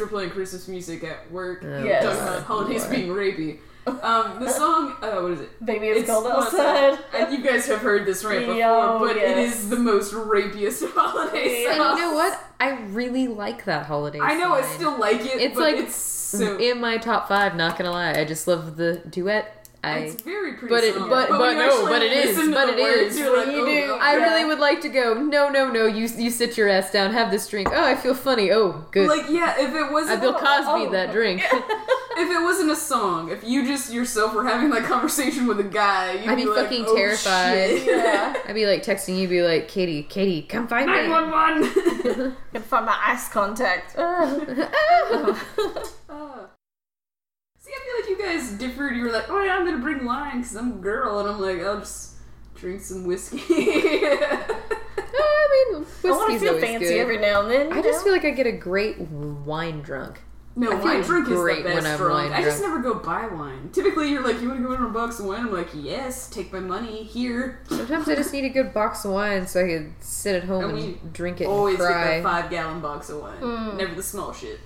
since we're playing Christmas music at work, Oh, Yes. talking about holidays being rapey. Um, the song, uh, what is it? Baby, it's, cold well, outside. And you guys have heard this rant before, Yo, but it yes. is the most rapiest holiday Yeah. song. And you know what? I really like that holiday. I know I still like it. It's but like it's so in my top five. Not gonna lie, I just love the duet. I it's very pretty. but it- song. but- when but no, but it is, but the it words, is. Like, You oh, do. God. I Yeah. really would like to go. No, no, no. You you sit your ass down. Have this drink. Oh, I feel funny. Oh, good. Like yeah, if it I wasn't Bill Cosby oh. that drink. if it wasn't a song, if you just yourself were having that conversation with a guy, you'd I'd be like, fucking oh, terrified. shit. Yeah. I'd be like texting you, be like, Katie, Katie, come find me. 911. Can find my eyes contact. Ugh. Uh, See, I feel like you guys differed. You were like, "Oh yeah, I'm gonna bring wine because I'm a girl," and I'm like, "I'll just drink some whiskey." I mean, I want whiskey's to feel always fancy good. every now and then. I you just know? feel like I get a great wine drunk. no, I wine feel drunk is great the best when I'm drunk. I just never go buy wine. Typically, you're like, "You want to go in a box of wine?" I'm like, "Yes, take my money here." Sometimes I just need a good box of wine so I can sit at home And and, we drink it Always and get cry. that five gallon box of wine. Mm. Never the small shit.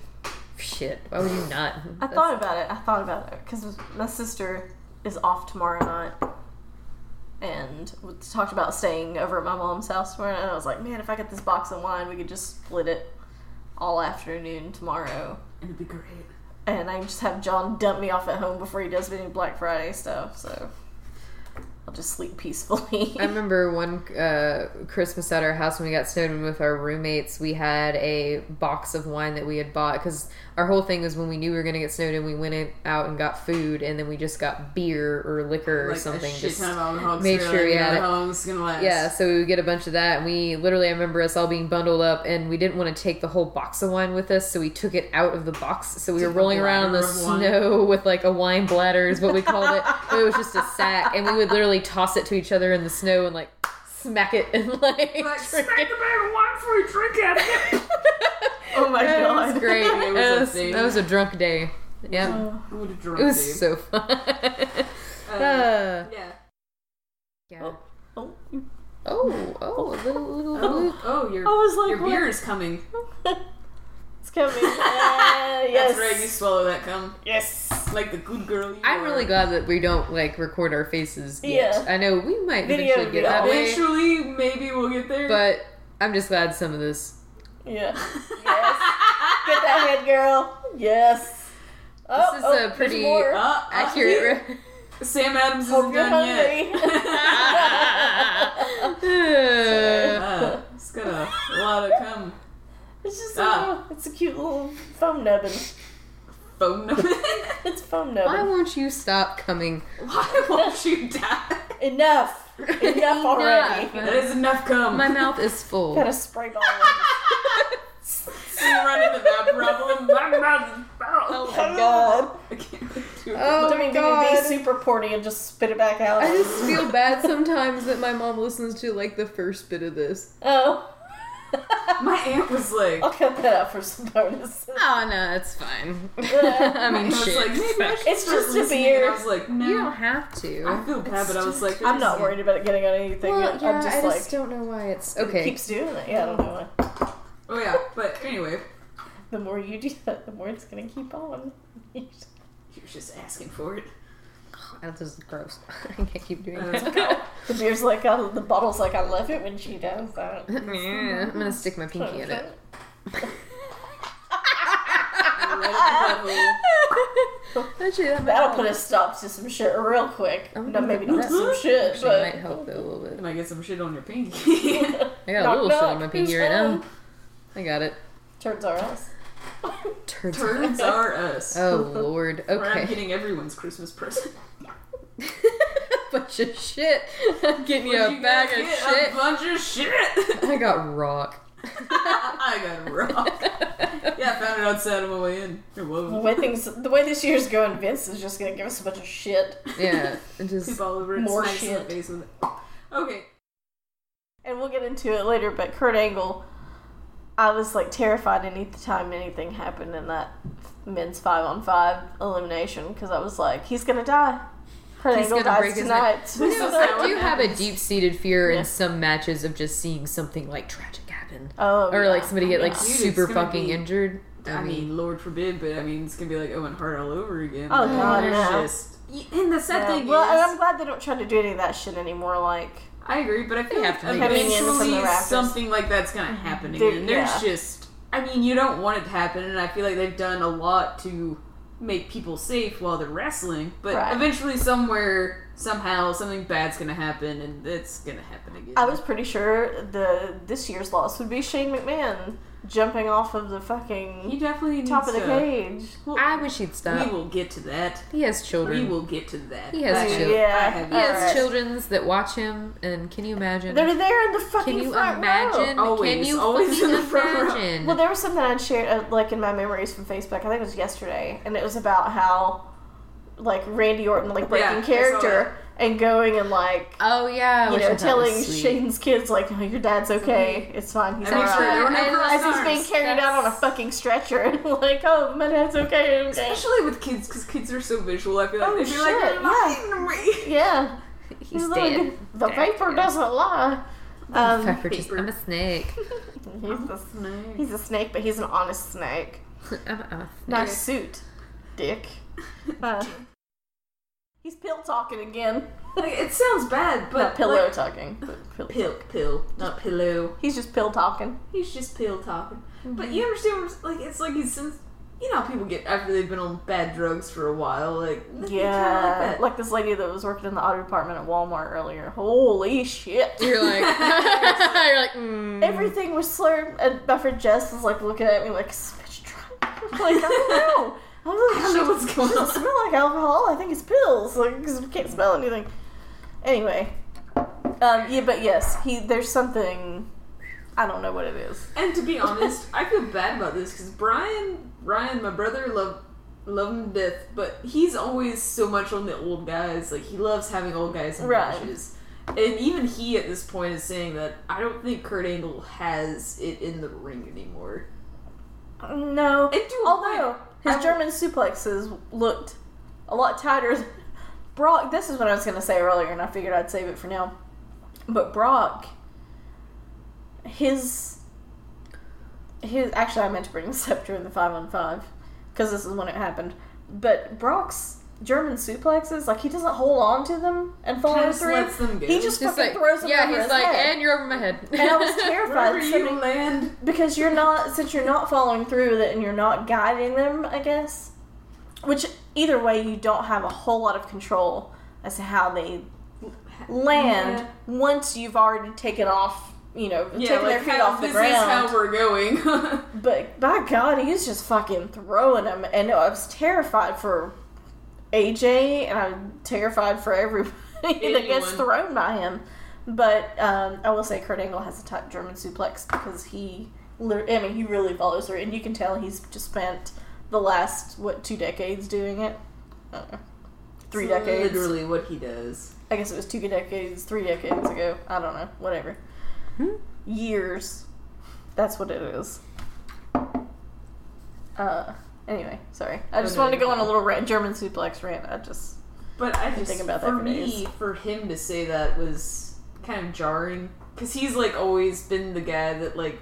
Shit, why would you not? I thought about it. I thought about it because my sister is off tomorrow night, and we talked about staying over at my mom's house tomorrow. night, And I was like, man, if I get this box of wine, we could just split it all afternoon tomorrow, And it'd be great. and I just have John dump me off at home before he does any Black Friday stuff. So I'll just sleep peacefully. I remember one uh, Christmas at our house when we got snowed in with our roommates. We had a box of wine that we had bought because our whole thing was when we knew we were going to get snowed in, we went in, out and got food, and then we just got beer or liquor or Like something. Just ton of alcohol. make sure like, we had it. How long this gonna last? yeah, so we would get a bunch of that, and we literally, I remember us all being bundled up, and we didn't want to take the whole box of wine with us, so we took it out of the box. So we were Took a rolling around in the of wine. snow with like a wine bladder, is what we called it. It was just a sack, and we would literally toss it to each other in the snow and like smack it and like, Like, smack it. the bag of wine before you drink out of it. oh my That god, was great. It was that, was, thing. that was a drunk day. Yeah, Oh. I would drunk it was Dave. so fun. Uh, Uh, yeah. yeah. Oh, Oh, oh, a little, little, Oh, little. oh, your I was like, your beer is coming. It's coming. Uh, yes, That's right. You swallow that cum yes. like the good girl. You I'm are. really glad that we don't like record our faces yet. Yeah. I know we might Video eventually get that way, Eventually, maybe we'll get there. but I'm just glad some of this. Yeah. Yes. Get that head, girl. Yes. Oh, is oh, a pretty more. Uh, uh, Accurate. Sam Adams isn't you're done yet. hungry. Uh, it's got a lot of cum. It's just Ah. a, it's a cute little foam nubbin. Foam number. It's foam nubbin. Why won't you stop coming? Why won't you die? Enough. Enough already. That is enough cum. My mouth is full. Got a spray bottle. you run into that problem. My mouth is foul. oh my god. I can't do it. Oh I mean, do God. be super porny and just spit it back out. I just feel bad sometimes that my mom listens to like the first bit of this. Oh. My aunt was like, I'll cut that out for some bonus. Oh no, it's fine. I mean, I was shit. like, maybe I should It's start just a listening. beer. And I was like, no. you don't have to. I feel bad, but I was like, I'm not worried about it getting on anything. well, I'm just I like, just don't know why it's it okay. keeps doing it. Yeah, I don't know why. Oh yeah, but anyway, The more you do that, the more it's gonna keep on. you're just asking for it. That's just gross. I can't keep doing Uh, that. the beer's like, I, the bottle's like, I love it when she does that. Yeah, I'm gonna stick my pinky in it. Actually, that That'll help. put a stop to some shit real quick. No, maybe not some shit, Actually, but might help though a little You bit. might get some shit on your pinky. I got Knock, a little shit on my pinky who's right now. I got it. turns are us. Turds. Turns are us. Oh lord. Where I'm Okay. getting everyone's Christmas present. Bunch of shit. I'm getting you a you bag of get? shit. A bunch of shit. I got rock. I got rock. Yeah, I found it outside on my way in. The way things, the way this year's going, Vince is just gonna give us a bunch of shit, Yeah. and just Keep all over. More smacks the shit. face with it. Okay. and we'll get into it later. But Kurt Angle, I was like terrified any time anything happened in that men's five on five elimination because I was like, he's gonna die. Kurt He's gonna break his tonight. neck. You know, So I what do have a deep seated fear Yeah. in some matches of just seeing something like tragic happen. oh, Or yeah. like somebody get like Yeah. Dude, it's super gonna fucking be- injured. I mean, Lord forbid, but I mean, it's gonna be like Owen Hart all over again. Oh, God, There's no. just and the sad Yeah. thing well, and is, I'm glad they don't try to do any of that shit anymore. Like, I agree, but I feel They like to make it. Minions from eventually the Raptors. something like that's gonna mm-hmm. happen Dude, again. There's yeah. just, I mean, you don't want it to happen, and I feel like they've done a lot to make people safe while they're wrestling, but Right. eventually, somewhere, somehow, something bad's gonna happen, and it's gonna happen again. I was pretty sure the this year's loss would be Shane McMahon jumping off of the fucking he definitely needs top of the to- cage. Well, I wish he'd stop. we will get to that. He has children. We will get to that. He has children. Yeah. He has Alright. children's that watch him, and can you imagine? They're there in the fucking Can you front imagine? row. Always, can you always in the front row. imagine? Well, there was something I'd shared, uh, like in my memories from Facebook. I think it was yesterday, and it was about how, like Randy Orton, like breaking Yeah, I saw character and going and like, oh yeah, you know, telling was. Shane's kids like, oh, "Your dad's okay. It's fine. He's I make sure alright." there were no I- crossed As he's being arms. carried out on a fucking stretcher, and like, "Oh, my dad's okay." okay. Especially with kids, because kids are so visual. I feel like Oh, they'd be like, shit, "You're lying to me." Yeah, He's like, dead. The vapor doesn't lie. Um, Pepper just. I'm a snake. he's, a, Snake. he's a snake, but he's an honest snake. I'm, I'm a Nice suit, Dick. Uh, he's pill talking again. Like, it sounds bad, but Not pillow like, talking, but pill. pill, pill, not pillow. He's just pill talking. He's just pill talking. But Mm-hmm. you understand? Like, it's like he's since you know how people get after they've been on bad drugs for a while. Like, Yeah, like that. like this lady that was working in the auto department at Walmart earlier. Holy shit! You're like, you're like, mm. Everything was slurred, and my friend Jess was like looking at me like, "Is this bitch drunk?" Like, I don't know. I was I don't know what's going doesn't on. smell like alcohol. I think it's pills. Like, because we can't smell anything. Anyway, um, yeah, but yes, he. There's something. I don't know what it is. And to be honest, I feel bad about this because Brian, Ryan, my brother, love love him to death, but he's always so much on the old guys. Like he loves having old guys in Right. matches. And even he at this point is saying that I don't think Kurt Angle has it in the ring anymore. No. And to a Although point, his I- German suplexes looked a lot tighter. Brock. This is what I was going to say earlier, and I figured I'd save it for now. But Brock, his his actually I meant to bring this up during the five on five because this is when it happened. But Brock's German suplexes, like he doesn't hold on to them and follow Kinda through. lets them go. He just, just fucking like, throws them yeah, over he's his like, head. and you're over my head. and I was terrified. wherever so you many- land. because you're not since you're not following through with it and you're not guiding them i guess which either way you don't have a whole lot of control as to how they land Yeah. once you've already taken off you know Yeah, taken like their feet how, off the this is how we're going. but by god he's just fucking throwing them and i was terrified for aj and i'm terrified for everybody that gets thrown by him but um, I will say Kurt Angle has a type German suplex because he, I mean, he really follows through, and you can tell he's just spent the last what two decades doing it. I don't know. Three It's decades. Literally what he does. I guess it was two decades, three decades ago. I don't know. Whatever. Hmm? Years. That's what it is. Uh. Anyway, sorry. I just no, wanted to go on a little rant, German suplex rant. I just. But I just thinking about that for for me, days. for him to say that was kind of jarring because he's like always been the guy that like,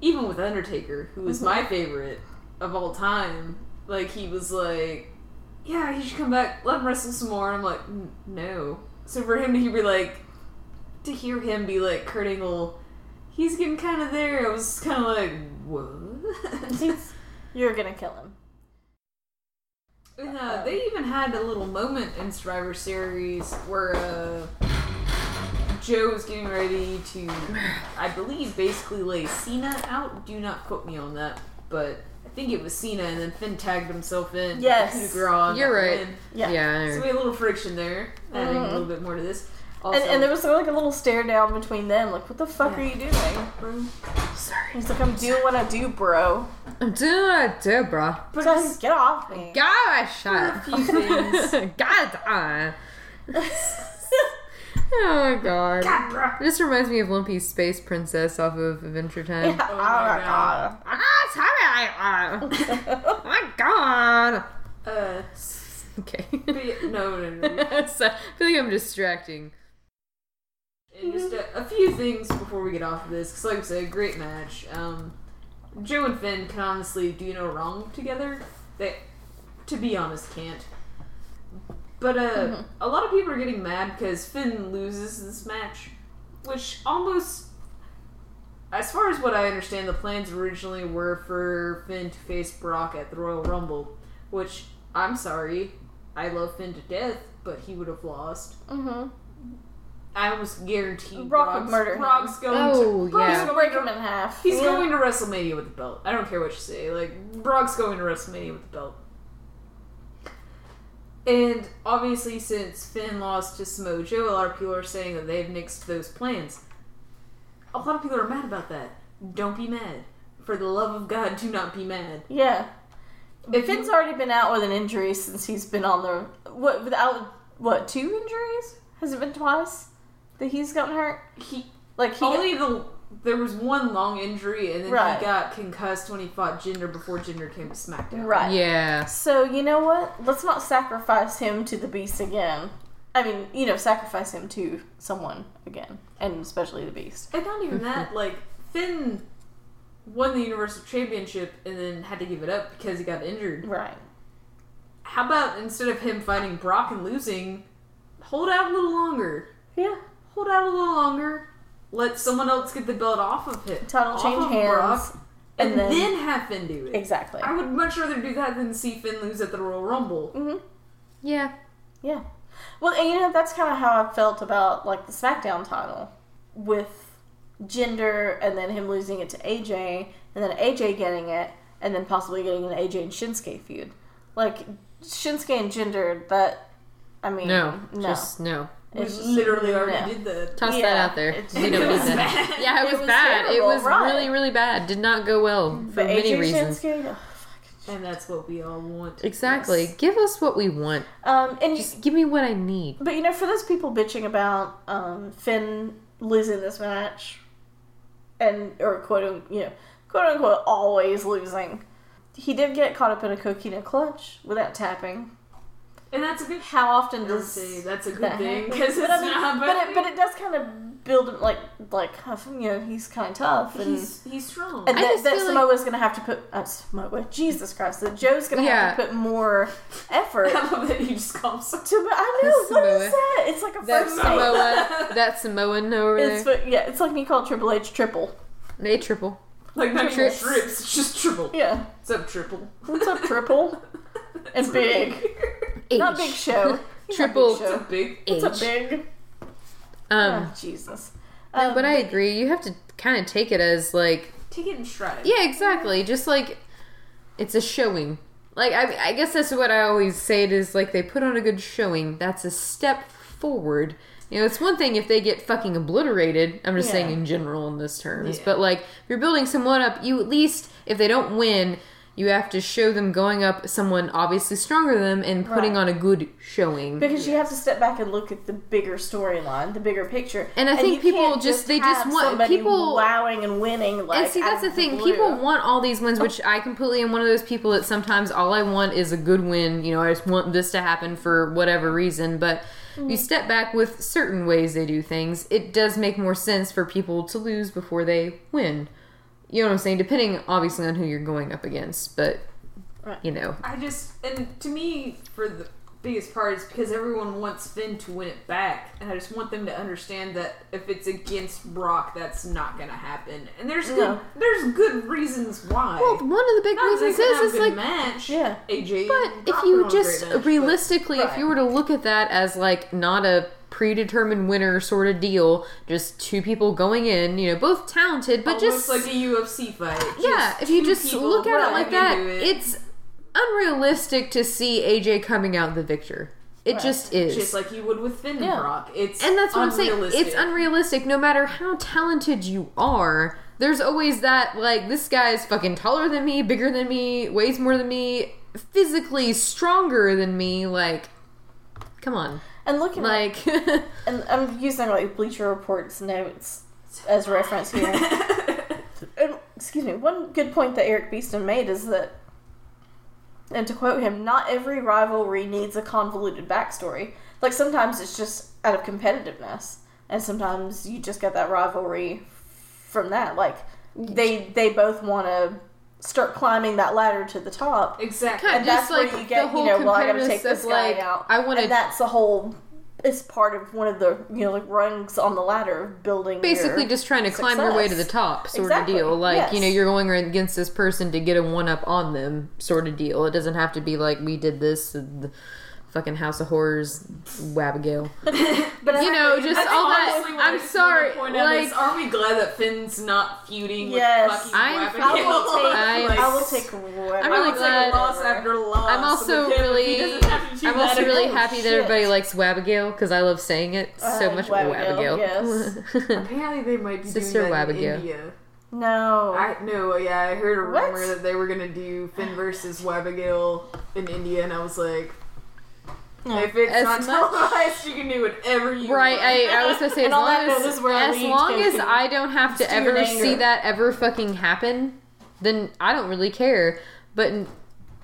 even with Undertaker, who is Mhm. my favorite of all time, like he was like, yeah, he should come back, let him wrestle some more. I'm like, no. So for him to be like, to hear him be like Kurt Angle, he's getting kind of there. I was kind of like, what? He's, you're gonna kill him. And, uh, they even had a little moment in Survivor Series where uh, Joe was getting ready to, I believe, basically lay Cena out. Do not quote me on that, but I think it was Cena, and then Finn tagged himself in. Yes. coup de grace on You're right. win. Yeah. Yeah. So we had a little friction there, adding a Mhm. little bit more to this. Also, And, and there was like a little stare down between them, like, what the fuck Yeah. are you doing? bro. Sorry. He's like, I'm doing what I do, bro. I'm doing what I do, bro. But So just get off me. Gosh, for a few things. God, uh. oh my god. God, bro. This reminds me of Lumpy's Space Princess off of Adventure Time. oh my god. Ah, sorry. Oh my god. Uh, Okay. but no, no, no. no. so, I feel like I'm distracting. And just a, a few things before we get off of this, because like I said, great match. Um, Joe and Finn can honestly do no wrong together. They, to be honest, can't. But uh, Mhm. a lot of people are getting mad because Finn loses this match, which almost, as far as what I understand, the plans originally were for Finn to face Brock at the Royal Rumble, which I'm sorry, I love Finn to death, but he would have lost. Mm-hmm. I was guaranteed Brock would Brock's, murder him. Brock's going Oh, to Brock's yeah. going Break to- him in half. He's Yeah. going to WrestleMania with the belt. I don't care what you say. Like Brock's going to WrestleMania with the belt. And obviously, since Finn lost to Samoa Joe, a lot of people are saying that they've nixed those plans. A lot of people are mad about that. Don't be mad. For the love of God, do not be mad. Yeah. If Finn's you- already been out with an injury since he's been on the what without what two injuries? Has it been twice that he's gotten hurt? He Like he only the there was one long injury, and then Right. he got concussed when he fought Jinder before Jinder came to SmackDown. right. Yeah. So you know what? Let's not sacrifice him to the beast again. I mean, you know, sacrifice him to someone again, and especially the beast. And not even that, like Finn won the Universal Championship and then had to give it up because he got injured. Right. How about instead of him fighting Brock and losing, hold out a little longer. Yeah. Hold out a little longer. Let someone else get the belt off of him. Title off change of hands, Brock, and, and then, then- have Finn do it. Exactly. I would much rather do that than see Finn lose at the Royal Rumble. hmm Yeah. Yeah. Well, and you know that's kind of how I felt about like the SmackDown title with Jinder and then him losing it to AJ, and then AJ getting it, and then possibly getting an AJ and Shinsuke feud. Like Shinsuke and Jinder, that I mean, No. no, Just no. We It's just- literally already no. did that. Toss Yeah, that out there. it's- We don't It need was that. bad. Yeah, it It was, was bad. it was right. really, really bad. Did not go well for But many AJ reasons. Shinsuke, oh. And that's what we all want. Exactly. Yes. Give us what we want. Um, and you, Just give me what I need. But you know, for those people bitching about um, Finn losing this match, and or quote you know quote unquote always losing, he did get caught up in a coquina clutch without tapping. And that's a good How often I would does say that's a good that thing because it's but I mean, not. but it, but it does kind of build him like like you know he's kind of tough and. he's he's strong. and I that, just that feel like- Samoa's gonna have to put uh, Samoa, Jesus Christ, that Joe's gonna Yeah. have to put more effort I love that you just call him so. to. I know what Samoa. is that? It's like a That first Samoa. name. Samoa, that Samoan over It's there. but yeah, it's like me calling Triple H triple. They triple. Like not even Trips. trips, it's just triple. Yeah, What's up, triple? what's up, triple? and big, not Big Show. He's not Triple- Big What's Show. up, big? What's up, H. big? Um, oh, Jesus. no, Um, but I agree. You have to kind of take it as like, Take it in stride. yeah, exactly. Just like it's a showing. Like I, I guess that's what I always say. It is like they put on a good showing. That's a step forward. You know, it's one thing if they get fucking obliterated. I'm just Yeah. saying in general in this terms. Yeah. But like, if you're building someone up, you at least if they don't win, you have to show them going up someone obviously stronger than them and putting Right. on a good showing. because you have to step back and look at the bigger storyline, the bigger picture. And I think you people can't just- they just want- people- wowing and winning. Like, and see, that's the thing. blue. People want all these wins, which I completely am one of those people that sometimes all I want is a good win. You know, I just want this to happen for whatever reason. But if you mm. step back with certain ways they do things, it does make more sense for people to lose before they win. You know what I'm saying? Depending, obviously, on who you're going up against. But, Right. you know. I just and to me for the biggest part is because everyone wants Finn to win it back, and I just want them to understand that if it's against Brock, that's not gonna happen. And there's good, there's good reasons why. Well, one of the big not reasons is, is like, match. Yeah. AJ. But if you went on a just match, but- realistically, if you were to look at that as like not a predetermined winner sort of deal, just two people going in, you know, both talented, but almost just like a UFC fight. yeah, Just if you just look at it like that, it. it's unrealistic to see AJ coming out the victor. It Right. just is. just like you would with Finn Yeah. and Brock. It's and that's what I'm saying. It's unrealistic. No matter how talented you are, there's always that like this guy's fucking taller than me, bigger than me, weighs more than me, physically stronger than me. Like, come on, And looking at like. and I'm using like Bleacher Report's notes as reference here. and, excuse me. One good point that Erik Beaston made is that, and to quote him, not every rivalry needs a convoluted backstory. Like sometimes it's just out of competitiveness, and sometimes you just get that rivalry from that. Like they they both want to start climbing that ladder to the top. Exactly. And Just that's like where you the get, whole you know, well, I gotta take this of, guy like, out. I wanna- and that's the whole. It's part of one of the you know like rungs on the ladder of building. basically your just trying to climb your way to the top sort Exactly, of deal like yes. you know you're going against this person to get a one up on them sort of deal it doesn't have to be like we did this and the fucking house of horrors wabigail But you know I- just That's all that honestly what I i'm sorry wanna point out like is, are we glad that Finn's not feuding Yes. with fucking I'm- Abigail? I will take. I'm- I will take. Whatever. I'm I really will glad- take loss after loss. I'm also with him if really, he doesn't have to do I'm that also really again. happy that everybody likes Wabigail because I love saying it so Uh, much. Wabigail, Wabigail. Apparently, they might be Sister doing that Wabigail. in India. no. I no, yeah, I heard a What? rumor that they were gonna do Finn versus Wabigail in India, and I was like, if it's As not much- televised, you can do whatever you Right, want. I, I was gonna say as long as this is where I as long as I don't have to ever see that ever fucking happen, then I don't really care. But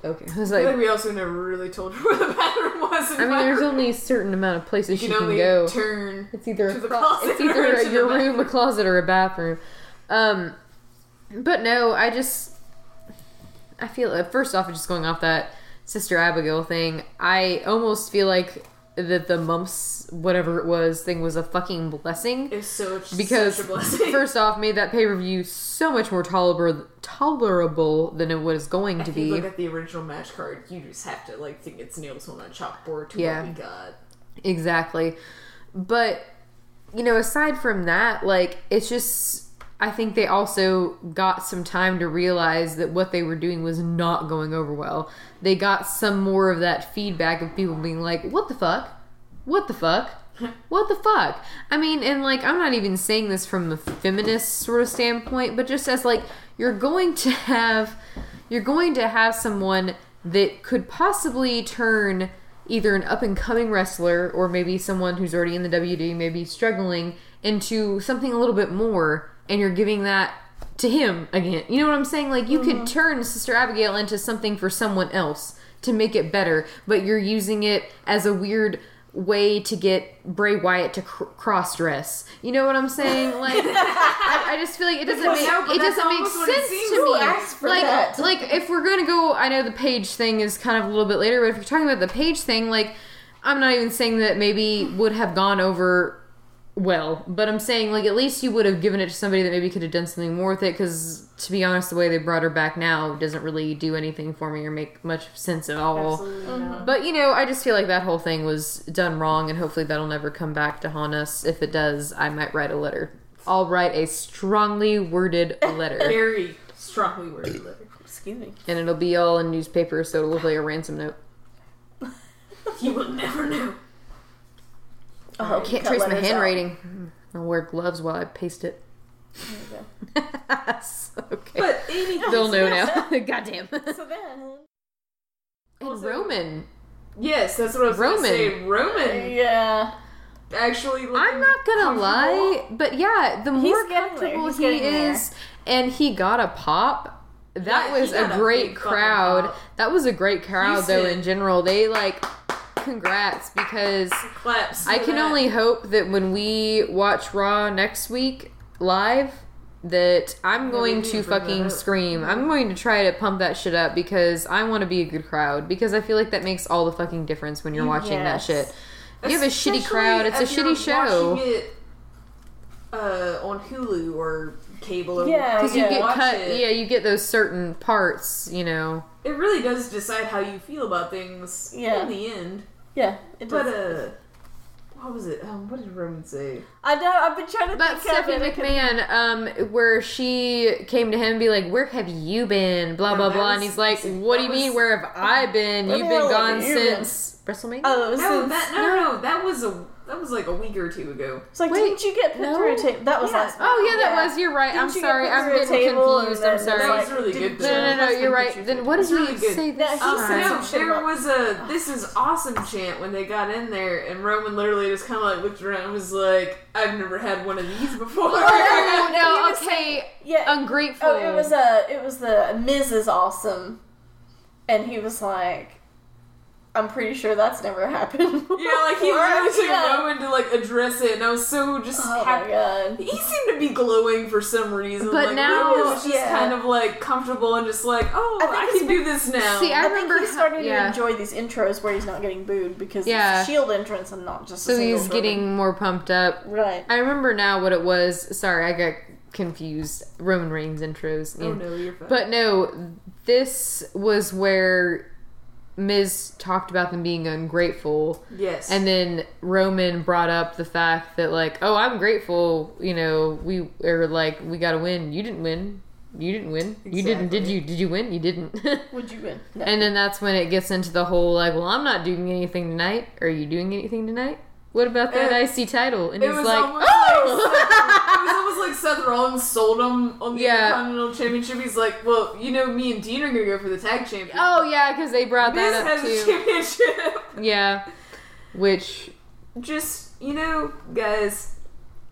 okay, I was I feel like like, we also never really told her where the bathroom was. in I mean, there's my only a certain amount of places you you can can only go. turn. It's either to a the clo- closet it's either to your room, a closet, or a bathroom. Um, but no, I just I feel uh, first off, just going off that Sister Abigail thing, I almost feel like that the mumps whatever it was thing was a fucking blessing It's so because such a blessing. first off made that pay per view so much more tolerable tolerable than it was going to if you be. look at the original match card, you just have to like think it's nails on a chalkboard to Yeah. what we got. Exactly. But, you know, aside from that, like, it's just. I think they also got some time to realize that what they were doing was not going over well. They got some more of that feedback of people being like, what the fuck? What the fuck? What the fuck? I mean, and like, I'm not even saying this from a feminist sort of standpoint, but just as like, you're going to have, you're going to have someone that could possibly turn either an up and coming wrestler or maybe someone who's already in the WD, maybe struggling, into something a little bit more, and you're giving that to him again. You know what I'm saying? Like, you could mm-hmm. turn Sister Abigail into something for someone else to make it better, but you're using it as a weird way to get Bray Wyatt to cr- cross dress. You know what I'm saying? Like, I, I just feel like it doesn't make No, it doesn't make almost what it sense to me. like, that? like if we're gonna go, I know the Paige thing is kind of a little bit later, but if you're talking about the Paige thing, like, I'm not even saying that maybe would have gone over well, but I'm saying like at least you would have given it to somebody that maybe could have done something more with it. Because to be honest, the way they brought her back now doesn't really do anything for me or make much sense at all. Absolutely not. Mm-hmm. But you know, I just feel like that whole thing was done wrong, and hopefully that'll never come back to haunt us. If it does, I might write a letter. I'll write a strongly worded letter, Very strongly worded letter. Excuse me. and it'll be all in newspaper, so it'll look like a ransom note. You will never know. Oh, Can't trace my letters out. handwriting. I'll wear gloves while I paste it. There you okay. But anyhow, They'll know now. Goddamn. go. So then, And Also- Roman. yes, that's what I was Roman. going to say. Roman yeah, actually. I'm not gonna lie, but yeah, the more getting comfortable he is, there. is, and he got a pop. That Yeah, was a got a great crowd. That was a great crowd, though. In general, they like congrats because Claps. I can that. only hope that when we watch Raw next week live, that I'm going to need to bring fucking scream. I'm going to try to pump that shit up because I want to be a good crowd because I feel like that makes all the fucking difference when you're watching that shit. You have a shitty crowd. It's a if you're shitty show. watching it, uh, on Hulu or cable. Or Yeah, Because you Yeah. get watch cut, it, yeah, you get those certain parts, you know. It really does decide how you feel about things. Yeah. In the end, yeah. It but does. uh, what was it? Um, what did Roman say? I know. I've been trying to But think Stephanie of it. McMahon, um, where she came to him and be like, "Where have you been?" Blah No, blah that blah, and he's like, "What do that you mean? Where have I been? You've been gone have you been?" since WrestleMania." Oh, it was No, since- that no, no, no. That was a that was like a week or two ago. It's like, Wait, didn't you get put no. through a table? That was Yeah. last. Oh yeah, that Yeah. was. You're right. Didn't I'm you sorry. I'm a getting confused. I'm sorry. That was really good, No, though. no, no, no. You're right. you Then through- what did really he good. say No, this he time? said No, some there about- was a. This is awesome chant when they got in there, and Roman literally just kind of like looked around and was like, "I've never had one of these before." Oh He no, was okay, Yeah. ungrateful. Oh, it was a. It was the Mrs. Awesome, and he was like, I'm pretty sure that's never happened. Yeah, like he before. literally took Yeah. a moment to like address it, and I was so just Oh happy. my god. He seemed to be glowing for some reason. But like, now- Roman was just Yeah. kind of like comfortable and just like, oh, I I, think it's can do this now. See, I I, remember think he's how- starting yeah. to enjoy these intros where he's not getting booed because Yeah. it's a shield entrance and not just. So single he's Roman. getting more pumped up. right. I remember now what it was. Sorry, I got confused. Roman Reigns intros. oh Yeah. no, you're fine. But no, this was where Miz talked about them being ungrateful. yes, And then Roman brought up the fact that, like, oh, I'm grateful, you know, we, or like, we gotta win. You didn't win. You didn't win. You didn't. Did you? Did you win? You didn't. Would you win? No. and then that's when it gets into the whole, like, well, I'm not doing anything tonight. Are you doing anything tonight? What about that Uh, IC title? And it he's was like, almost oh! Like it was almost like Seth Rollins sold him on the Yeah. Intercontinental Championship. He's like, well, you know, me and Dean are gonna go for the tag championship. oh, yeah, because they brought that up has too. championship. Yeah. Which, just you know, guys,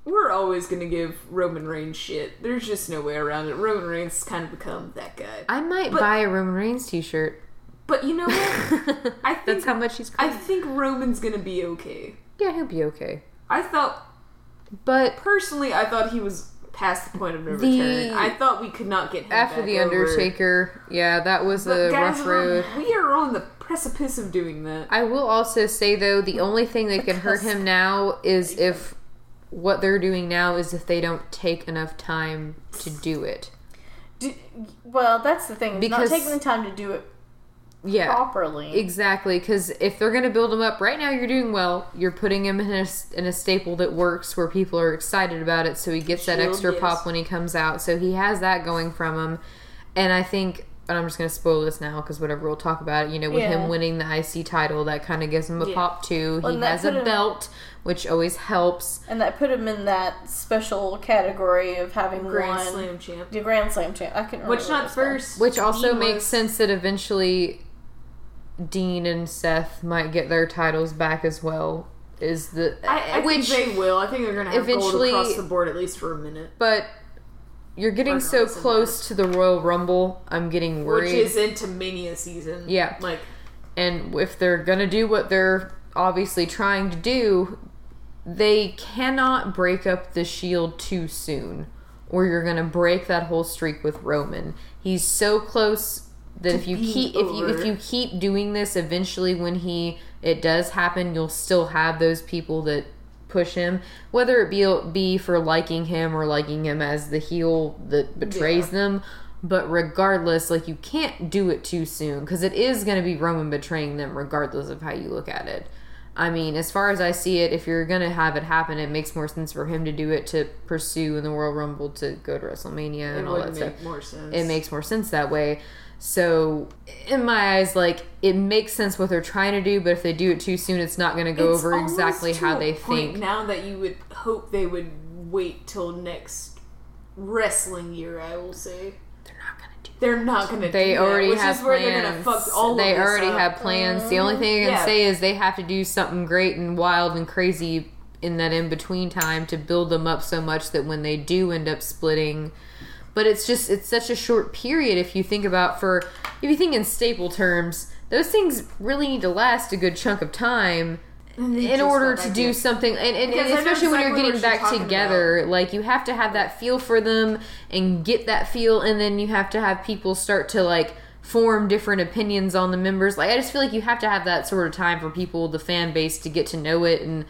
we're always gonna give Roman Reigns shit. There's just no way around it. Roman Reigns has kind of become that guy. I might But- buy a Roman Reigns t shirt. But you know what? I think- That's how much he's I think Roman's gonna be okay. Yeah, he'll be okay. I thought But personally, I thought he was past the point of no return. I thought we could not get him after the over. Undertaker, yeah, that was But a guys, rough road. We are on the precipice of doing that. I will also say though, the only thing that can hurt him now is if what they're doing now is if they don't take enough time to do it. Do, well, that's the thing. Because- not taking the time to do it Yeah. properly. Exactly, because if they're going to build him up right now, you're doing well. You're putting him in a, in a staple that works, where people are excited about it, so he gets that Shield, extra yes. pop when he comes out. So he has that going from him, and I think, and I'm just going to spoil this now because whatever we'll talk about it. You know, with Yeah. him winning the IC title, that kind of gives him a Yeah. pop too. Well, he has a put him- belt, which always helps. and that put him in that special category of having Grand won Slam champ. the Grand Slam champ. I can't. Which remember what not it was called. first. Which also makes sense that eventually Dean and Seth might get their titles back as well. Is the I, I which think they will. I think they're gonna have eventually- gold across the board at least for a minute. but you're getting so close to the Royal Rumble. I'm getting worried. Which is into Mania season. Yeah. Like and if they're gonna do what they're obviously trying to do, they cannot break up the Shield too soon, or you're gonna break that whole streak with Roman. He's so close that if you keep if you if you keep doing this, eventually when he it does happen, you'll still have those people that push him, whether it be be for liking him or liking him as the heel that betrays Yeah. them. But regardless, like you can't do it too soon because it is going to be Roman betraying them, regardless of how you look at it. I mean, as far as I see it, if you're going to have it happen, it makes more sense for him to do it to pursue in the Royal Rumble to go to WrestleMania it and all that stuff more sense. it makes more sense that way. So, in my eyes, like it makes sense what they're trying to do, but if they do it too soon, it's not going to go It's over exactly how they think. Now that you would hope they would wait till next wrestling year, I will say They're not going to do. they're not going to. They that, already have plans. gonna fuck all they already up. have plans. The only uh-huh. thing I can Yeah. say is they have to do something great and wild and crazy in that in between time to build them up so much that when they do end up splitting. But it's just it's such a short period if you think about for if you think in staple terms, those things really need to last a good chunk of time in order to do in. something and, and, and especially when you're getting back together like you have to have that feel for them and get that feel and then you have to have people start to like form different opinions on the members like i just feel like you have to have that sort of time for people the fan base to get to know it and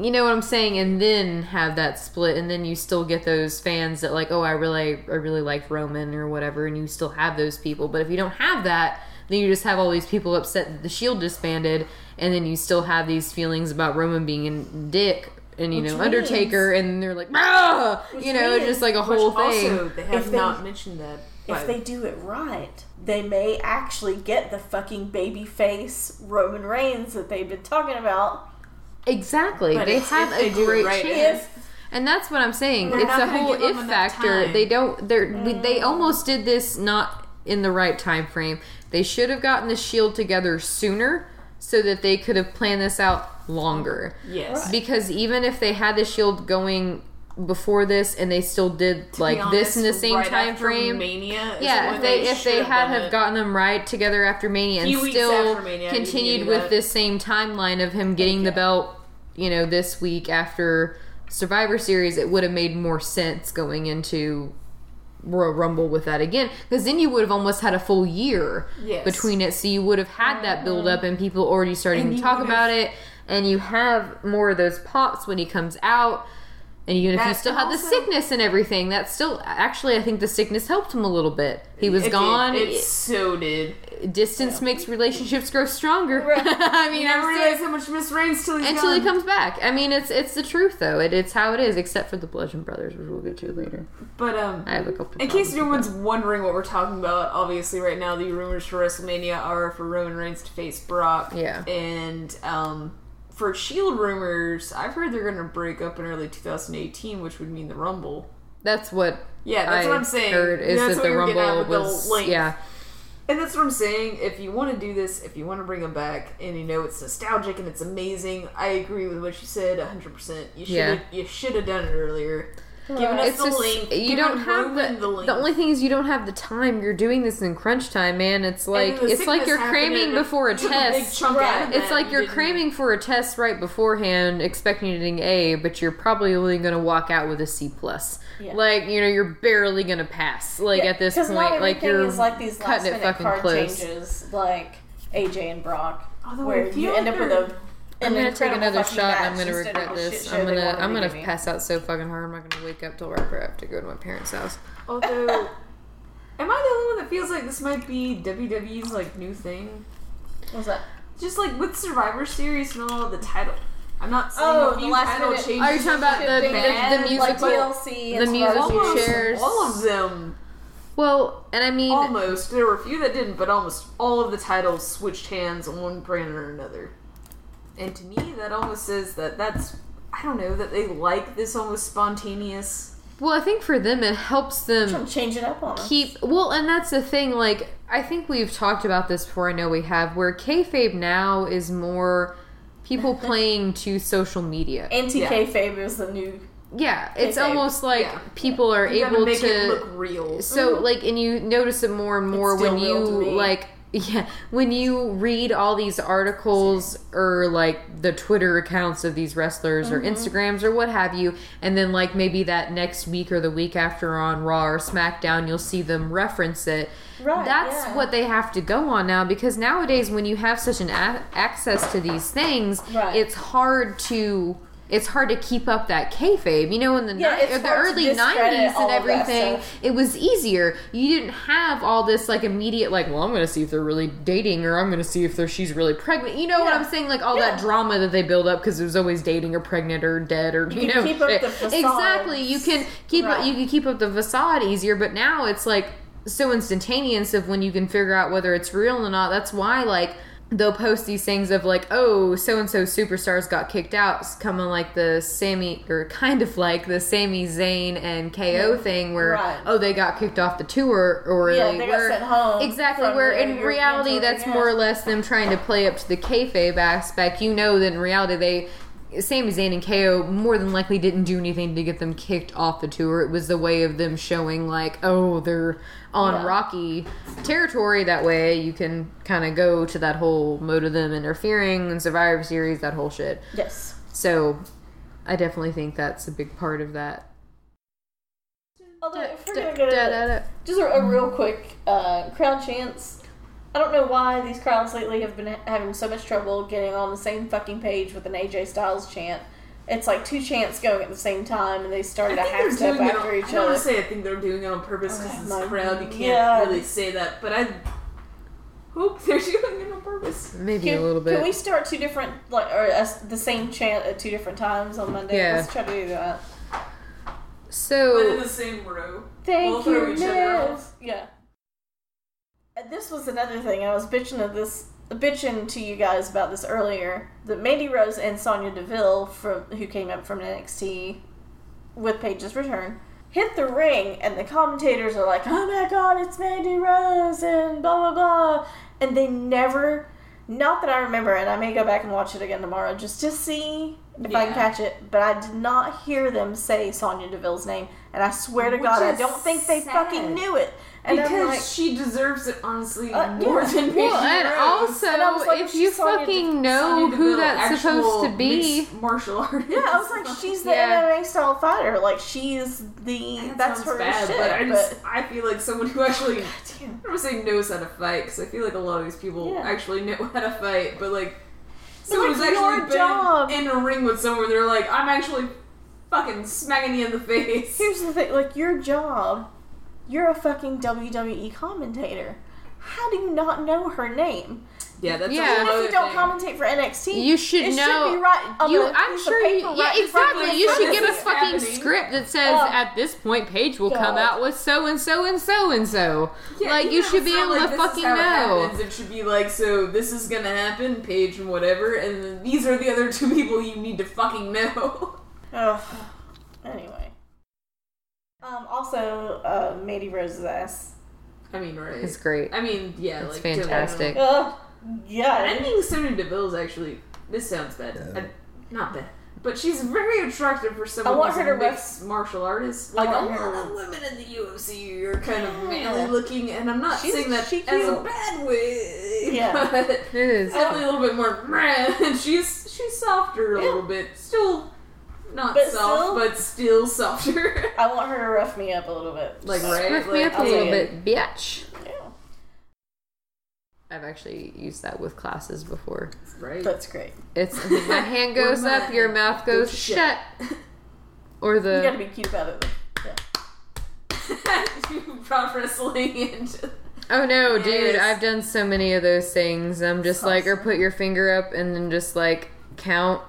you know what i'm saying and then have that split and then you still get those fans that like oh i really i really like roman or whatever and you still have those people but if you don't have that then you just have all these people upset that the shield disbanded and then you still have these feelings about roman being a dick and you Which know means- undertaker and they're like ah! You know means- just like a whole thing Also, they have If they- not mentioned that. If they do it right, they may actually get the fucking baby face Roman Reigns that they've been talking about. exactly But they have if they a great right, chance If And that's what I'm saying. It's a whole if factor. time. They don't. They're we, mm. they almost did this not in the right time frame. They should have gotten the shield together sooner so that they could have planned this out longer. yes, Because even if they had the shield going before this and they still did To like this in the same right time frame. Mania. is Yeah, if they if they had have it. gotten them right together after Mania and still Mania, continued with this same timeline of him getting the belt, you know, this week after Survivor Series, it would have made more sense going into Royal Rumble with that again because then you would have almost had a full year Yes. between it, so you would have had that mm-hmm. build up and people already starting And to talk about it, and you have more of those pops when he comes out. And even if you That- still had the also- sickness and everything, that still actually I think the sickness helped him a little bit. He was It did. gone. It so did. Distance makes relationships grow stronger. Right. I mean, You never realize how much Miss Reigns till until he gone. comes back. I mean, it's it's the truth though. It, it's how it is, except for the Bludgeon Brothers, which we'll get to later. But um, I have a couple. in case problems no one's wondering what we're talking about, obviously right now the rumors for WrestleMania are for Roman Reigns to face Brock. Yeah. And um, for Shield rumors, I've heard they're going to break up in early 2018, which would mean the Rumble. That's what Yeah, that's I what I'm saying. heard is That's that what the getting Rumble with the yeah. And that's what I'm saying. If you want to do this, if you want to bring them back, and you know it's nostalgic and it's amazing, I agree with what you said 100. percent You should have Yeah. you should have done it earlier. Giving us It's the just link. you don't have Roman the, the, the only thing is you don't have the time. You're doing this in crunch time, man. It's like it's like you're cramming before a took big test. chunk Right. of It's like You you're didn't- cramming for a test right beforehand, expecting it an A, but you're probably only going to walk out with a C plus. Yeah. Like you know, you're barely going to pass. Like Yeah, at this point, like everything you're is like these last cutting it minute fucking card close. changes, like AJ and Brock, Although where you end up with a. I'm gonna take another shot. and I'm gonna instead regret this. I'm gonna wanted I'm gonna me. pass out so fucking hard. I'm not gonna wake up till right after I have to go to my parents' house. Although, am I the only one that feels like this might be WWE's like new thing? What's that? Just like with Survivor Series and all the title. I'm not saying Oh, a the last title minute- changes. Are you talking about the Shifting the, bad, the like musical? TLC and the Survivor musical chairs. all of them. Well, and I mean, Almost. There were a few that didn't, but almost all of the titles switched hands on one brand or another. And to me, that almost says that that's I don't know that they like this almost spontaneous. well, I think for them it helps them Trying to change it up on us. keep well and that's the thing like i think we've talked about this before i know we have where kayfabe now is more people playing to social media Anti Yeah. kayfabe is the new. yeah it's Kayfabe, almost like yeah. people are You gotta able make to it look real. so mm-hmm. like and you notice it more and more It's when still real to you me. like yeah when you read all these articles or like the twitter accounts of these wrestlers or Mm-hmm. instagrams or what have you and then like maybe that next week or the week after on raw or smackdown you'll see them reference it Right, that's yeah. what they have to go on now because nowadays when you have such an a- access to these things Right. it's hard to it's hard to keep up that kayfabe. You know, in the Yeah, ni- the early '90s and everything, it was easier. You didn't have all this like immediate like, well, I'm going to see if they're really dating, or I'm going to see if they're she's really pregnant. You know what I'm saying? Like all Yeah. that drama that they build up because it was always dating or pregnant or dead or you, You know keep up the facade. exactly. You can keep up, you can keep up the facade easier, but now it's like so instantaneous of when you can figure out whether it's real or not. That's why like they'll post these things of like, oh, so and so superstars got kicked out, It's coming like the Sami or kind of like the Sami Zayn and KO thing where Right. oh they got kicked off the tour or Yeah, they, they were sent home exactly where in reality that's more or less them trying to play up to the kayfabe aspect. You know that in reality they. Sami Zayn and KO more than likely didn't do anything to get them kicked off the tour. It was the way of them showing like, oh, they're on Yeah. rocky territory. That way you can kind of go to that whole mode of them interfering and Survivor Series, that whole shit. Yes. So I definitely think that's a big part of that. Although, da- da- da. just a, a real quick uh, crowd chants. I don't know why these crowds lately have been ha- having so much trouble getting on the same fucking page with an AJ Styles chant. It's like two chants going at the same time, and they started a I think half they're step it. after On, each other. I don't want to say I think they're doing it on purpose because Oh, it's my crowd. You can't God. really say that, but I hope they're doing it on purpose. Maybe Can, a little bit. can we start two different, like, or uh, the same chant at two different times on Monday? Yeah. Let's try to do that. But in the same row. Thank We'll throw you, each other Liz. Yeah. This was another thing. I was bitching of this, bitching to you guys about this earlier. That Mandy Rose and Sonya Deville, from who came up from NXT with Paige's return, hit the ring, and the commentators are like, "Oh my God, it's Mandy Rose," and blah blah blah, and they never Not that I remember, and I may go back and watch it again tomorrow just to see if I can catch it. But I did not hear them say Sonya Deville's name, and I swear to Which God, I don't think they sad. fucking knew it. And because like, she deserves it honestly Uh, more yeah. than Well, Peyton and Rose. also, And like, if you she's Sonya fucking know Sonya who that's supposed to be, martial artist. yeah, I was like, she's the Yeah. MMA style fighter. Like she's the That that's her bad, shit. but I but I feel like someone who actually. I don't want to say knows how to fight because I feel like a lot of these people Yeah. actually know how to fight, but like But, someone like, who's actually been job- in a ring with someone, they're like, I'm actually fucking smacking you in the face. Here's the thing, like your job, you're a fucking WWE commentator. How do you not know her name? yeah, that's Yeah. a Even whole if you don't thing. commentate for NXT, You should it know- Should be right on you, the I'm piece of sure you, paper yeah, right in exactly. you. You should This get a fucking happening. script that says Oh. at this point, Paige will come out with so and so and so and so. Yeah, like you know, should be it's not able like to this is fucking how it know. happens. It should be like, so this is gonna happen, Paige and whatever, and these are the other two people you need to fucking know. Ugh. Anyway. Um, also, uh, Mandy Rose's ass. I mean, right? It's great. I mean, yeah, It's like fantastic. Ugh. I Yeah. think Sonya Deville is actually. This sounds bad. I- not bad. But she's very attractive for someone I want who's her a to mixed martial artist. Like a want her lot of women in the UFC are kind of manly looking, and I'm not She's- saying that she as a bad way. Yeah. But It is. definitely a little bit more. And she's she's softer a Yeah. little bit. Still not But soft, still- but still softer. I want her to rough me up a little bit. like right, Lift me up a I'll little bit, bitch. Yeah. I've actually used that with classes before. right. That's great. It's my hand goes my up, your mouth goes goes shut, shut. or the You gotta be cute about it. Yeah. you brought wrestling into. oh no, dude! Yes. I've done so many of those things. I'm just That's like, or put your finger up and then just like count,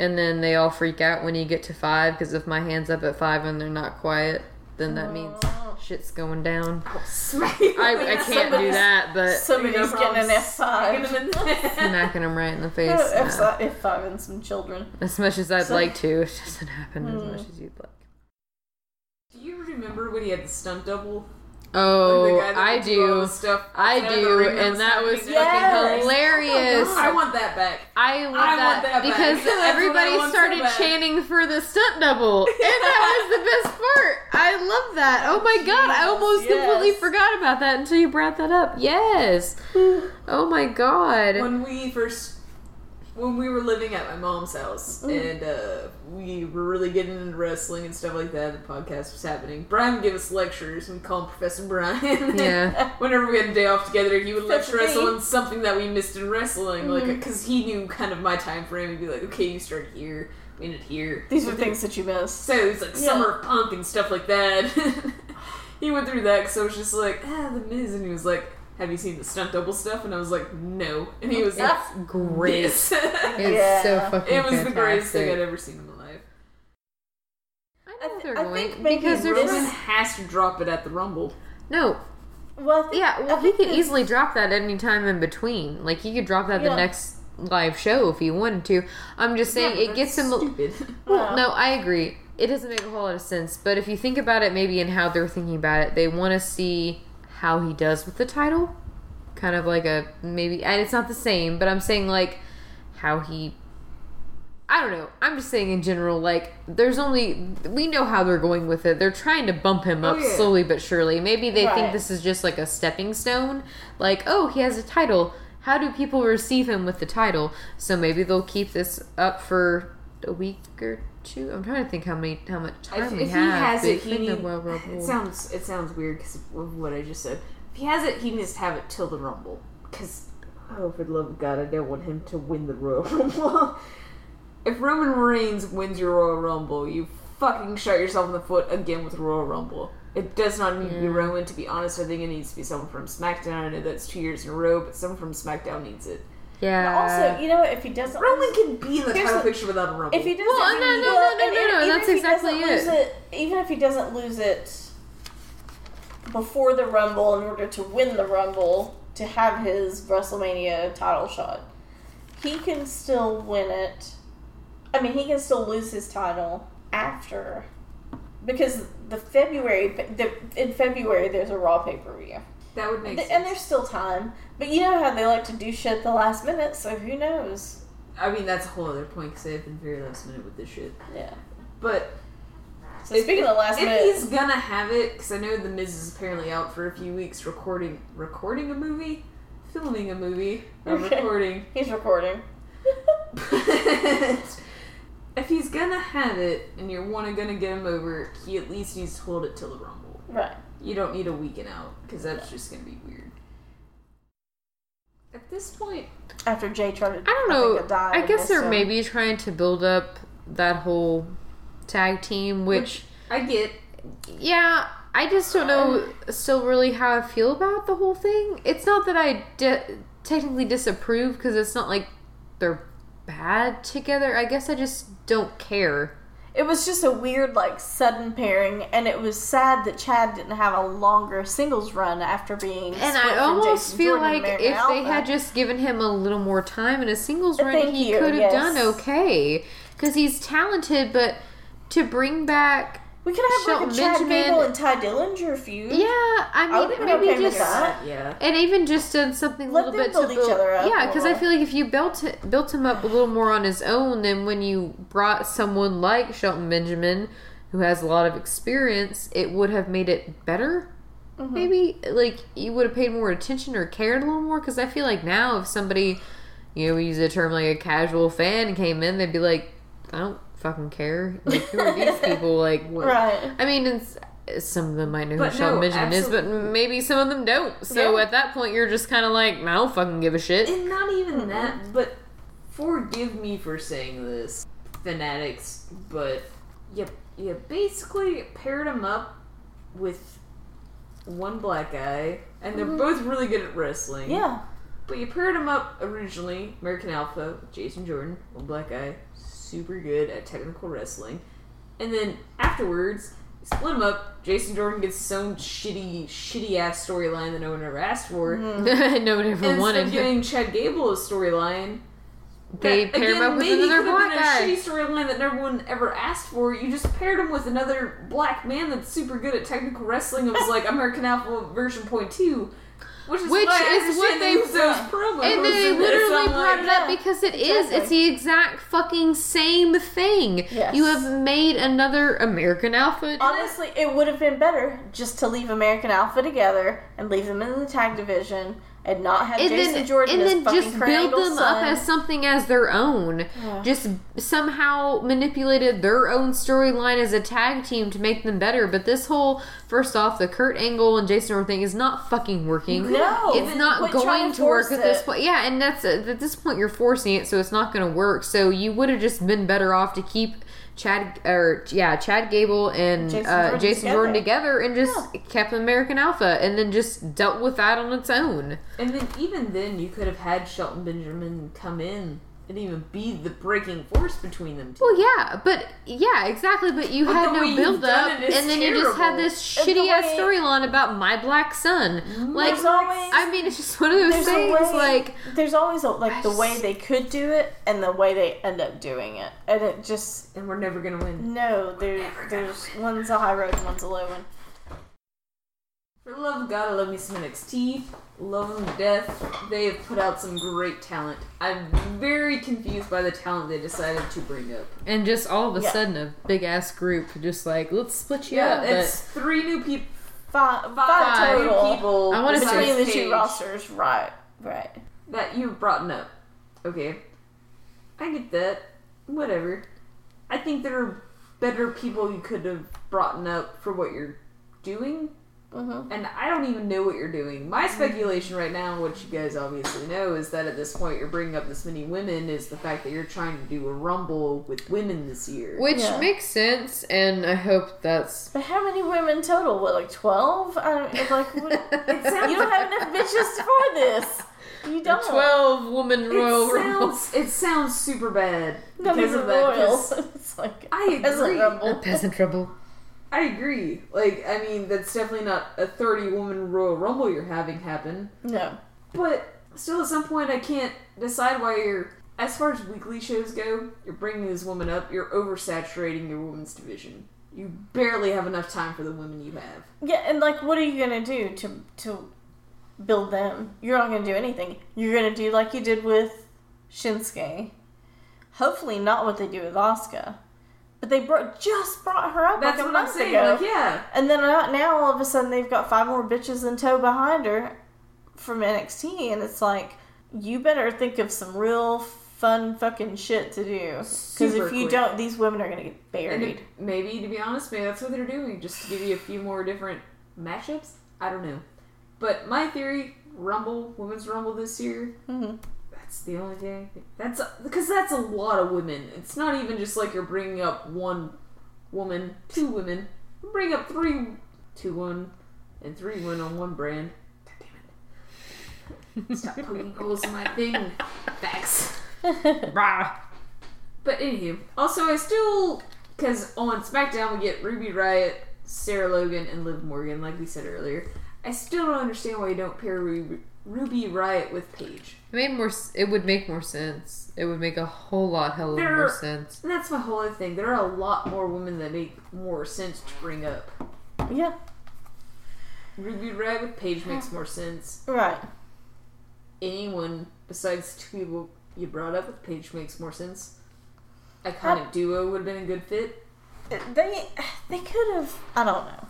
and then they all freak out when you get to five because if my hand's up at five and they're not quiet, then that means Oh. shit's going down. I, I can't do that, but Somebody's getting problem. an F five, in there. smacking them right in the face. F nah. five and some children. As much as I'd So- like to, it just doesn't happen as Hmm. much as you'd like. Do you remember when he had the stunt double? Oh, Like that I do all do. the stuff I outside of the do, and that was fucking Yes. hilarious. Oh, I want that back. I love I want that, that back. because That's what I everybody want so started chanting for the stunt double, and that was the best part. I love that. Oh my god, I almost Yes. completely forgot about that until you brought that up. Yes. Oh my god. When we first, when we were living at my mom's house, Mm. and uh, we were really getting into wrestling and stuff like that, the podcast was happening. Brian would give us lectures, and we call him Professor Brian. Yeah. Whenever we had a day off together, he would lecture us on something that we missed in wrestling, like Mm-hmm. because he knew kind of my time frame. He'd be like, "Okay, you start here, we ended here." These are things that you missed. So it's like Yeah. Summer Punk and stuff like that. he went through that because I was just like, ah, The Miz. And he was like, Have you seen the stunt double stuff? And I was like, No. And he was like, It's great. This. It's Yeah. so fucking it was the greatest thing I'd ever seen in my life. I I know th- they're I going think maybe because Roman just- has to drop it at the Rumble. no. Well, think, Yeah, I well, he could this- easily drop that any time in between. Like he could drop that Yeah. the next live show if he wanted to. I'm just saying Yeah, it gets him. A, Stupid. well, no, I agree. It doesn't make a whole lot of sense. But if you think about it, maybe in how they're thinking about it, they want to see how he does with the title. Kind of like a maybe, and it's not the same, but I'm saying like how he. I don't know. I'm just saying in general, like, there's only. We know how they're going with it. They're trying to bump him up Oh, yeah. slowly but surely. Maybe they think this is just like a stepping stone. Like, oh, he has a title. How do people receive him with the title? So maybe they'll keep this up for a week or two. I'm trying to think how many how much time If, we if he have. has it, he. Royal Rumble. It sounds it sounds weird because of what I just said. If he has it, he needs to have it till the Rumble. Because oh, for the love of God, I don't want him to win the Royal Rumble. if Roman Reigns wins your Royal Rumble, you fucking shot yourself in the foot again with Royal Rumble. It does not need to be Roman. To be honest, I think it needs to be someone from SmackDown. I know that's two years in a row, but someone from SmackDown needs it. Yeah. But Also, you know, if he doesn't, Roman can be in the title the- picture without a Rumble. if he doesn't, Well, no, no, no, well, no, no, no, that's exactly doesn't lose it. Even if he doesn't lose it before the Rumble, in order to win the Rumble to have his WrestleMania title shot, he can still win it. I mean, he can still lose his title after because the February the in February there's a Raw pay per view. That would make Th- sense. and there's still time. But you know how they like to do shit at the last minute, so who knows? I mean, that's a whole other point because they've been very last minute with this shit. Yeah. But So speaking of the last minute if he's gonna have it, because I know the Miz is apparently out for a few weeks recording, recording a movie, filming a movie, Okay. recording. he's recording. But if he's gonna have it and you're wanna gonna get him over, he at least needs to hold it till the Rumble. right. You don't need a weekend out because that's just gonna be weird. At this point, After Jay tried to, I don't know. a I guess they're him. maybe trying to build up that whole tag team, which, I get yeah, I just don't know um, still really how I feel about the whole thing. It's not that I di- technically disapprove because it's not like they're bad together. I guess I just don't care. It was just a weird, like, sudden pairing, and it was sad that Chad didn't have a longer singles run after being. And split I almost Jason feel Jordan like if they had just given him a little more time in a singles uh, run, Thank he could have yes. done okay. Because he's talented, but to bring back, we could have like Shelton a Chad Benjamin- Gable and Tye Dillinger feud. yeah, I I would've mean, maybe okay with just that. yeah. and even just done something a little them bit build to each build, other up yeah, because I feel like if you built built him up a little more on his own, then when you brought someone like Shelton Benjamin, who has a lot of experience, it would have made it better. Mm-hmm. Maybe like you would have paid more attention or cared a little more. Because I feel like now, if somebody, you know, we use the term like a casual fan came in, they'd be like, I don't fucking care. Like, who are these people? Like, what? Right. I mean, it's, some of them might know But who Shelton no, Benjamin is, but maybe some of them don't. So Yeah. at that point, you're just kind of like, I don't fucking give a shit. And not even that, but forgive me for saying this, fanatics, but you, you basically paired him up with one black guy, and they're mm-hmm. both really good at wrestling. Yeah. But you paired him up originally, American Alpha, Jason Jordan, one black guy, super good at technical wrestling. And then afterwards, you split him up. Jason Jordan gets his own shitty, shitty ass storyline that no one ever asked for. Mm-hmm. no one ever And instead wanted. of giving Chad Gable a storyline, They that, pair him up with another black guy. a shitty storyline that no one ever asked for. You just paired him with another black man that's super good at technical wrestling. It was like American Alpha version point two, which is Which what is what they- Usos. And they literally brought like, it up because it is. exactly. It's the exact fucking same thing. Yes. You have made another American Alpha. Honestly, it would have been better just to leave American Alpha together and leave them in the tag division and not have and Jason then, Jordan and as then fucking just build them son. up as something as their own. Yeah. Just somehow manipulated their own storyline as a tag team to make them better. But this whole first off, the Kurt Angle and Jason Jordan thing is not fucking working. No, it's not going to to work at this point. Yeah, and that's at this point you're forcing it, so it's not going to work. So you would have just been better off to keep. Chad or yeah, Chad Gable and Jason uh, Jordan Jason Jordan together. together, and just kept American Alpha, and then just dealt with that on its own. And then even then, you could have had Shelton Benjamin come in and even be the breaking force between them two. Well, yeah, but yeah, exactly. But you But had no build up, and then you just had this shitty ass storyline about my black son. Like, always- I mean, it's just one of those things. way, Like, there's always a, like I the way they could do it and the way they end up doing it, and it just and we're never gonna win. no. There, there's one's a high road and one's a low one. For the love of God, I love me some NXT. Love them to death. They have put out some great talent. I'm very confused by the talent they decided to bring up. and just all of a Yeah. sudden, a big ass group just like let's split you Yeah, up. it's But three new people. Five, five, Five total people. I wanna say- between the two rosters. Right, right. that you've brought up. Okay, I get that. Whatever. I think there are better people you could have brought up for what you're doing. Mm-hmm. And I don't even know what you're doing. My speculation right now, which you guys obviously know, is that at this point you're bringing up this many women, is the fact that you're trying to do a rumble with women this year. which Yeah. makes sense, and I hope that's. But how many women total? What, like twelve? I don't it's like. What, sounds- you don't have enough bitches for this. You don't. Twelve woman Royal it Rumble. sounds it sounds super bad Not because of that. royal. 'cause It's like I peasant agree. rumble. Peasant trouble. I agree. Like, I mean, that's definitely not a 30 woman Royal Rumble you're having happen. No. But still, at some point, I can't decide why you're. As far as weekly shows go, you're bringing this woman up. You're oversaturating your women's division. You barely have enough time for the women you have. Yeah, and like, what are you gonna do to to build them. You're not to do anything. You're to do like you did with Shinsuke. Hopefully, not what they do with Asuka. But they brought, just brought her up That's like a what I'm month saying. ago. Like, yeah. And then uh, now all of a sudden they've got five more bitches in tow behind her from NXT, and it's like you better think of some real fun fucking shit to do. Because if you quick. don't, these women are gonna get buried. it- maybe, to be honest, maybe that's what they're doing, just to give you a few more different matchups. I don't know. But my theory, Rumble, Women's Rumble this year, hmm that's the only thing. That's because that's a lot of women. It's not even just like you're bringing up one woman, two women. You bring up three, two one, and three women on one brand. God damn it! Stop poking holes in my thing. Facts. But anywho, also I still because on SmackDown we get Ruby Riott, Sarah Logan, and Liv Morgan, like we said earlier. I still don't understand why you don't pair Ruby, Ruby Riott with Paige. It made more. It would make more sense. It would make a whole lot hell of There- more sense. And that's my whole other thing. There are a lot more women that make more sense to bring up. Yeah, Ruby Riott with Paige makes more sense. right. Anyone besides two people you brought up with Paige makes more sense. Iconic duo would have been a good fit. They they could have. I don't know.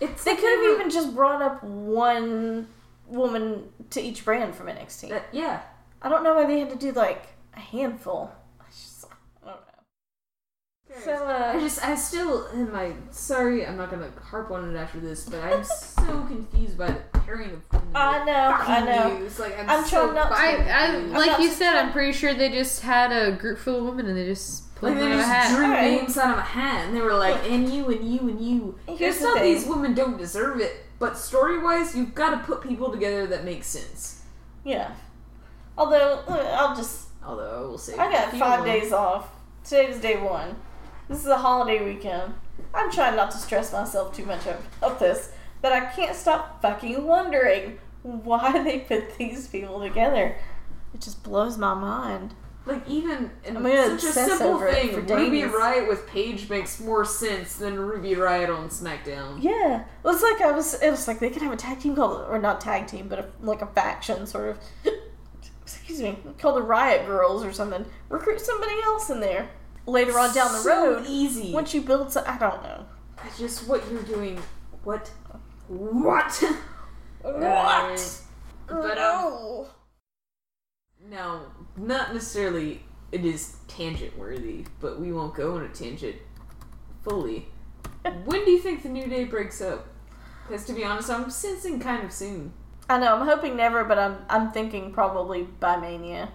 It's They could have even just brought up one woman to each brand from NXT. that- yeah. I don't know why they had to do like a handful. I just I don't know. So I uh, just, I still, in my, sorry, I'm not gonna harp on it after this, but I'm so confused by the pairing of women. I know, I know. use. Like, I'm, I'm so trying not to- I, I confused. like not you said. try- I'm pretty sure they just had a group full of women and they just pulled Like them they out of a just hat. drew Alright. names out of a hat, and they were like, "And you, and you, and you." Here's It's the not thing. these women don't deserve it, but story wise, you've got to put people together that make sense. yeah. Although I'll just Although I will say, I got five days off. Today Today's day one. This is a holiday weekend. I'm trying not to stress myself too much about this, but I can't stop fucking wondering why they put these people together. It just blows my mind. Like even in I'm such a simple thing, Ruby. Riott with Paige makes more sense than Ruby Riott on SmackDown. Yeah, well, it's like I was. It was like they could have a tag team called, or not tag team, but a, like a faction sort of. Excuse me, called the Riot Girls or something. Recruit somebody else in there later on down the So road. easy. Once you build, so, I don't know. That's just what you're doing. What? What? What? But um, no. no, not necessarily. It is tangent worthy, but we won't go on a tangent fully. when do you think the New Day breaks up? Because to be honest, I'm sensing kind of soon. I know. I'm hoping never, but I'm I'm thinking probably by Mania.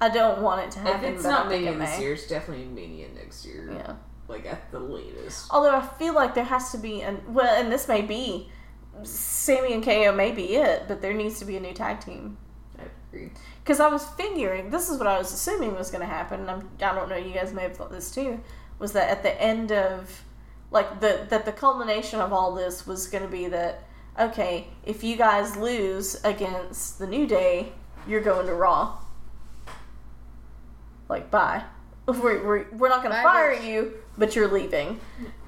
I don't want it to happen. If it's not Mania it this year, it's definitely Mania next year. Yeah. Like at the latest. Although I feel like there has to be, and well, and this may be, Sami and KO may be it, but there needs to be a new tag team. I agree. Because I was figuring, this is what I was assuming was going to happen. And I'm, I don't know, you guys may have thought this too. Was that at the end of, like the that the culmination of all this was going to be that okay, if you guys lose against the New Day, you're going to Raw. Like bye. We're, we're, we're not going to fire you, but you're leaving.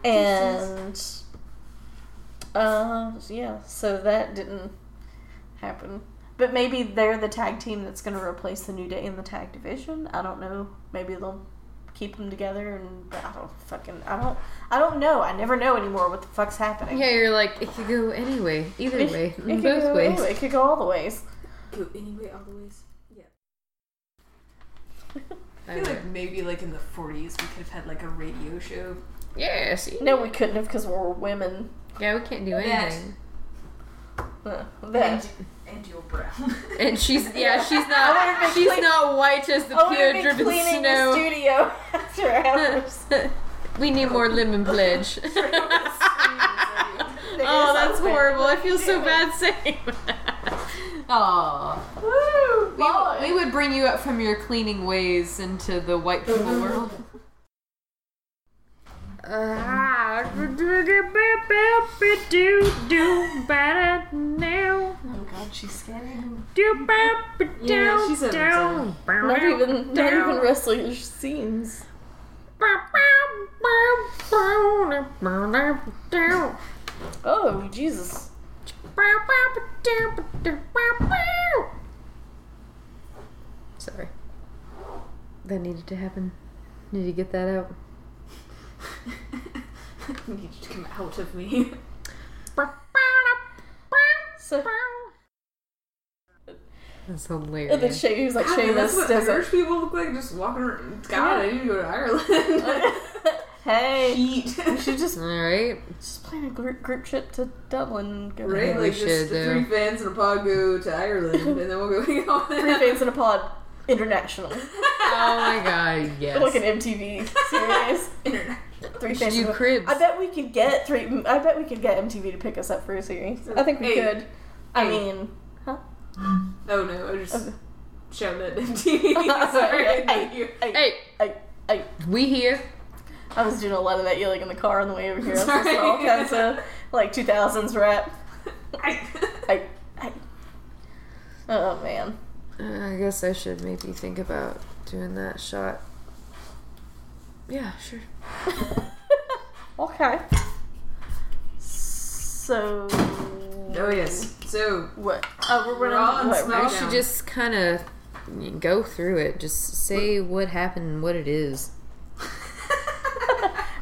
And uh, yeah, so that didn't happen. But maybe they're the tag team that's going to replace the New Day in the tag division. I don't know. Maybe they'll keep them together, and I don't fucking I don't I don't know. I never know anymore what the fuck's happening. Yeah, you're like it could go anyway, either It, way, it could both ways. anyway. It could go all the ways. Go anyway, all the ways. Yeah. I I feel like maybe like in the 40s we could have had like a radio show. Yeah, see? No, we couldn't have because we're women. Yeah, we can't do That. anything. Uh, that. And Jill Brown. And she's yeah, she's I would've been not she's clean- not white as the I would pure have been driven cleaning the snow. studio after hours. we need more lemon pledge. oh, Oh, that's horrible. I feel so bad saying that. Aw. Woo! We, we would bring you up from your cleaning ways into the white people world. Ah, bah do do better now. Oh god, she's scaring Yeah, she's fun. Not even, not even wrestling scenes. Oh, Jesus. Sorry. That needed to happen. Need to get that out. I need you to come out of me. So, That's and then hilarious. Shay, he was like, God, Sheamus that's what doesn't. Irish people look like just walking around. God, I need to go to Ireland. hey, Heat. we should just Alright. just plan a group, group trip to Dublin. and Go Right? we Like just should, the three fans and a pod go to Ireland and then we'll go hang out Three fans in a pod, international, Oh my god, yes. like an MTV series. International. Three should fans. do cribs. I bet we could get three. I bet we could get MTV to pick us up for a series. I think we Hey. could. I Hey. mean, huh? Oh no, I just Okay. shouted at MTV. Sorry. hey, you. hey, Hey, hey, hey. we here. I was doing a lot of that yelling in the car on the way over here. I was Sorry. listening to all kinds of like 2000s rap. I- Hey, hey. Oh man. I guess I should maybe think about doing that shot. Yeah, sure. okay. So. oh yes. So What? Oh, we're running. Raw and what, We SmackDown. should just kind of go through it. Just say what happened and what it is.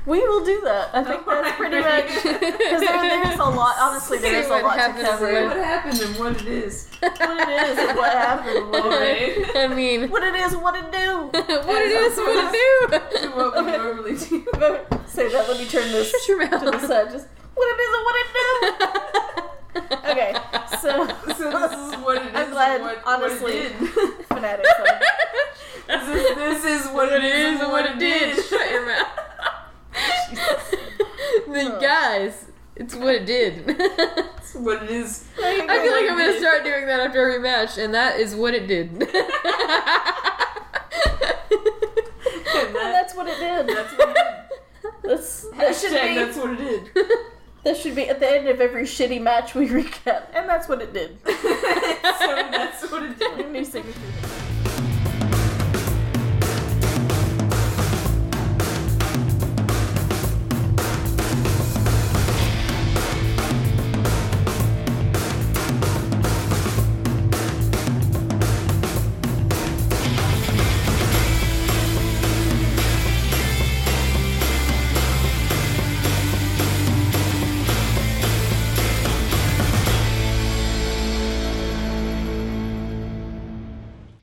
We will do that. I think that's pretty much because there, there's a lot. Honestly, Say there's a what lot to happened and cover. what- what happened and what it is. What it is, and what happened, what it, Okay. I mean, what it is, what it do. what it is, what it To what we normally do. Say that. Let me turn this Shut your to the side. Just what it is and what it do. Okay, so So this is what it is. I'm glad, and what, honestly, what it did. fanatics. This is, this is what it is and what it did. Shut your mouth. The guys, it's what it did. It's what it is. I feel like I'm gonna start doing that after every match, and that is what it did. And And that, that's what it did. that's what it did. That's, that should Hashtag be. that's what it did. That should be at the end of every shitty match we recap, and that's what it did. so that's what it did. New signature.